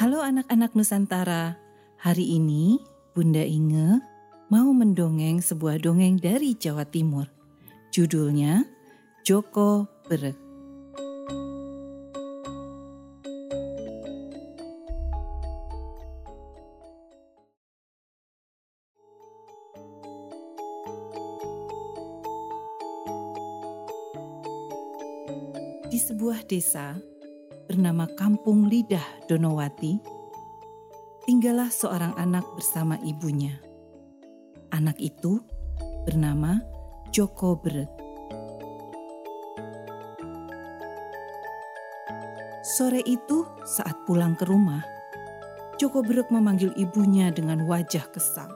Halo anak-anak Nusantara, hari ini Bunda Inge mau mendongeng sebuah dongeng dari Jawa Timur. Judulnya Joko Berek. Di sebuah desa bernama Kampung Lidah Donowati, tinggallah seorang anak bersama ibunya. Anak itu bernama Joko Berek. Sore itu saat pulang ke rumah, Joko Berek memanggil ibunya dengan wajah kesal.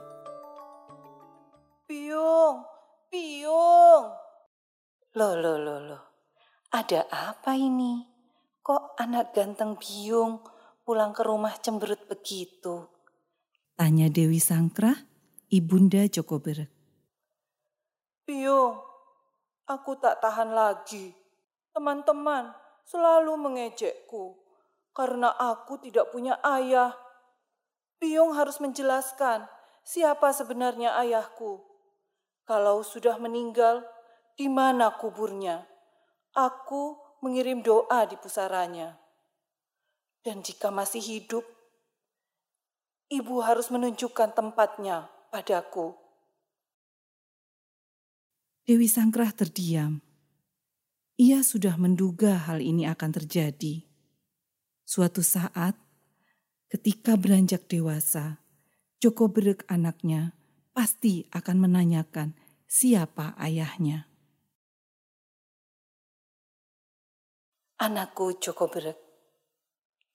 Biung, Biung. Loh, loh, loh, loh. Ada apa ini? Kok anak ganteng Biung pulang ke rumah cemberut begitu? Tanya Dewi Sangkrah, ibunda Joko Berek. Biung, aku tak tahan lagi. Teman-teman selalu mengejekku karena aku tidak punya ayah. Biung harus menjelaskan siapa sebenarnya ayahku. Kalau sudah meninggal, di mana kuburnya? Aku mengirim doa di pusaranya. Dan jika masih hidup, ibu harus menunjukkan tempatnya padaku. Dewi Sangkrah terdiam. Ia sudah menduga hal ini akan terjadi. Suatu saat, ketika beranjak dewasa, Joko Berek anaknya pasti akan menanyakan siapa ayahnya. Anakku Joko Berek,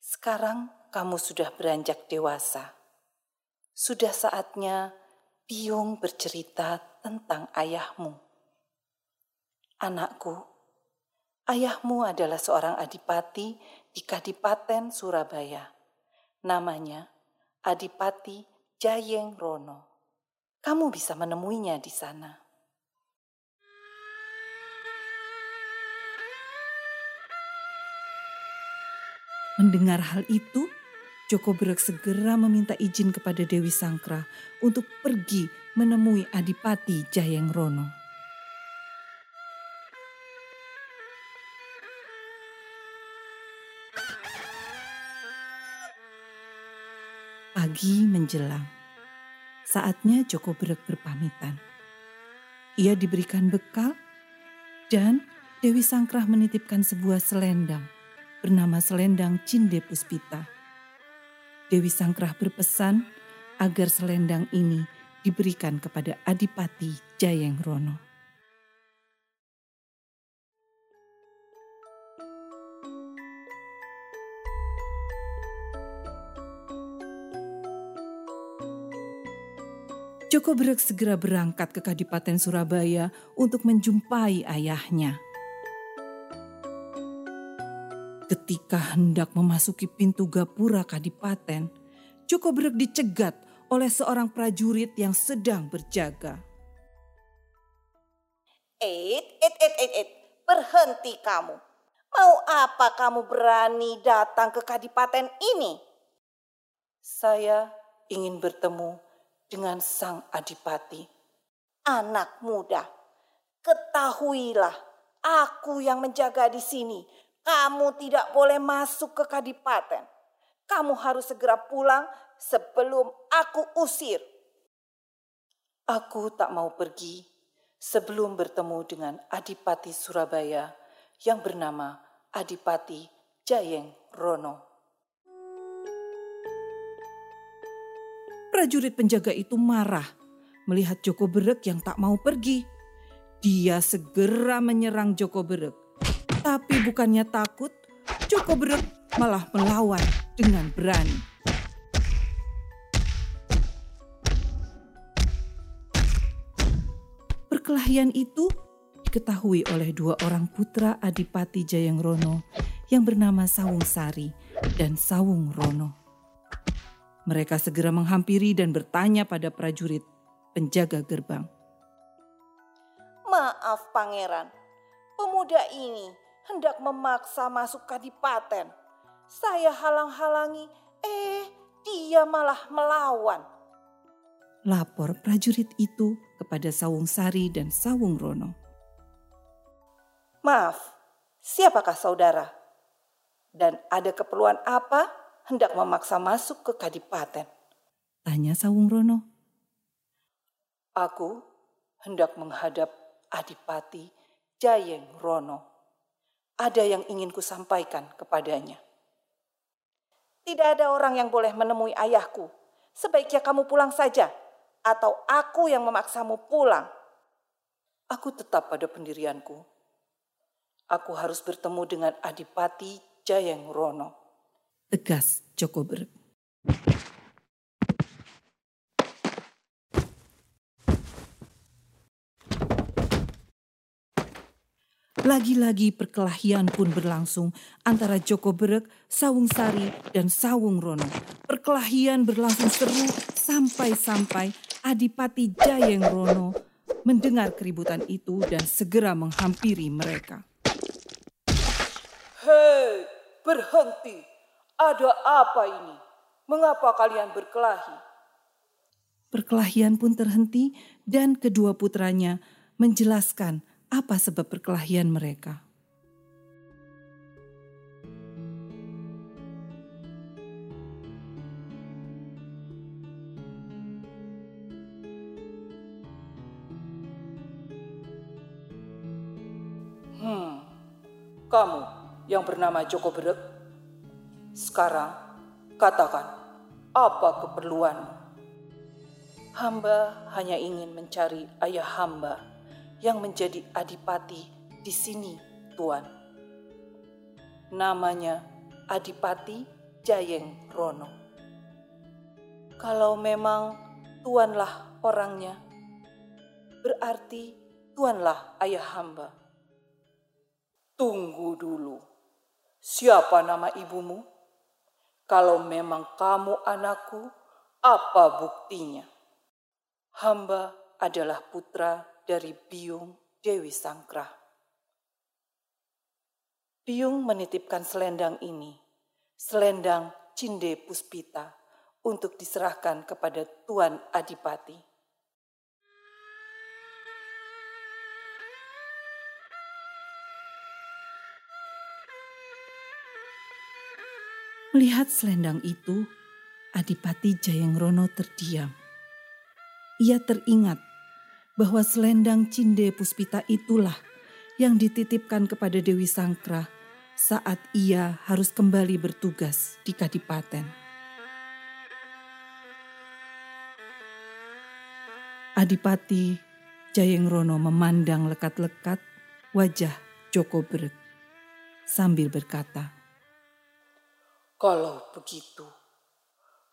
sekarang kamu sudah beranjak dewasa. Sudah saatnya Biung bercerita tentang ayahmu. Anakku, ayahmu adalah seorang adipati di Kadipaten Surabaya. Namanya Adipati Jayeng Rono. Kamu bisa menemuinya di sana. Mendengar hal itu, Joko Berek segera meminta izin kepada Dewi Sangkra untuk pergi menemui Adipati Jayeng Rono. Pagi menjelang, saatnya Joko Berek berpamitan. Ia diberikan bekal dan Dewi Sangkrah menitipkan sebuah selendang bernama selendang Cinde Puspita. Dewi Sangkrah berpesan agar selendang ini diberikan kepada Adipati Jayeng Rono. Joko Berek segera berangkat ke Kadipaten Surabaya untuk menjumpai ayahnya. Ketika hendak memasuki pintu gapura Kadipaten, Joko Berek dicegat oleh seorang prajurit yang sedang berjaga. Eit, eit, eit, eit, eit. Berhenti kamu. Mau apa kamu berani datang ke kadipaten ini? Saya ingin bertemu dengan sang adipati. Anak muda, ketahuilah aku yang menjaga di sini. Kamu tidak boleh masuk ke kadipaten. Kamu harus segera pulang sebelum aku usir. Aku tak mau pergi sebelum bertemu dengan Adipati Surabaya yang bernama Adipati Jayeng Rono. Prajurit penjaga itu marah melihat Joko Berek yang tak mau pergi. Dia segera menyerang Joko Berek. Tapi bukannya takut, Joko Berek malah melawan dengan berani. Perkelahian itu diketahui oleh dua orang putra Adipati Jayeng Rono yang bernama Sawung Sari dan Sawung Rono. Mereka segera menghampiri dan bertanya pada prajurit penjaga gerbang. Maaf pangeran, pemuda ini hendak memaksa masuk kadipaten. Saya halang-halangi Eh, dia malah melawan. Lapor prajurit itu kepada Sawung Sari dan Sawung Rono. Maaf, siapakah saudara? Dan ada keperluan apa hendak memaksa masuk ke kadipaten? Tanya Sawung Rono. Aku hendak menghadap Adipati Jayeng Rono. Ada yang ingin kusampaikan kepadanya. Tidak ada orang yang boleh menemui ayahku. Sebaiknya kamu pulang saja, atau aku yang memaksamu pulang. Aku tetap pada pendirianku. Aku harus bertemu dengan Adipati Jayeng Rono. Tegas Joko Berg. Lagi-lagi perkelahian pun berlangsung antara Joko Berek, Sawung Sari, dan Sawung Rono. Perkelahian berlangsung seru sampai-sampai Adipati Jayeng Rono mendengar keributan itu dan segera menghampiri mereka. Hei, berhenti. Ada apa ini? Mengapa kalian berkelahi? Perkelahian pun terhenti dan kedua putranya menjelaskan apa sebab perkelahian mereka. Hmm, kamu yang bernama Joko Berek, sekarang katakan apa keperluanmu? Hamba hanya ingin mencari ayah hamba yang menjadi adipati di sini, Tuan. Namanya Adipati Jayeng Rono. Kalau memang Tuanlah orangnya, berarti Tuanlah ayah hamba. Tunggu dulu, siapa nama ibumu? Kalau memang kamu anakku, apa buktinya? Hamba adalah putra dari Biung Dewi Sangkrah. Biung menitipkan selendang ini, selendang Cinde Puspita, untuk diserahkan kepada Tuan Adipati. Melihat selendang itu, Adipati Jayangrono terdiam. Ia teringat bahwa selendang Cinde Puspita itulah yang dititipkan kepada Dewi Sangkra saat ia harus kembali bertugas di Kadipaten. Adipati Jayengrono memandang lekat-lekat wajah Joko Berek sambil berkata, Kalau begitu,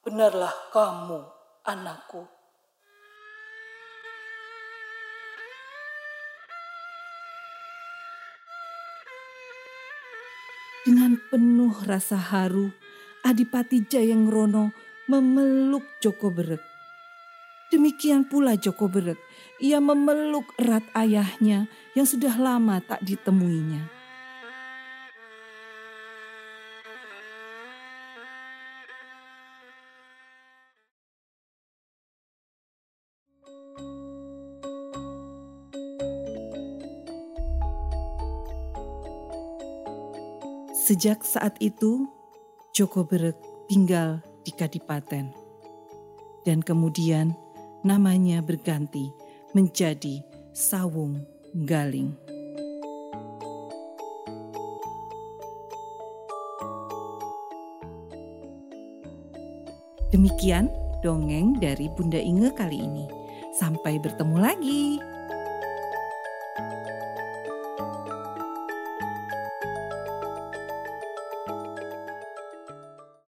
benarlah kamu anakku. Dengan penuh rasa haru, Adipati Jayangrono memeluk Joko Berek. Demikian pula Joko Berek, ia memeluk erat ayahnya yang sudah lama tak ditemuinya. Sejak saat itu, Joko Berek tinggal di Kadipaten. Dan kemudian namanya berganti menjadi Sawung Galing. Demikian dongeng dari Bunda Inge kali ini. Sampai bertemu lagi.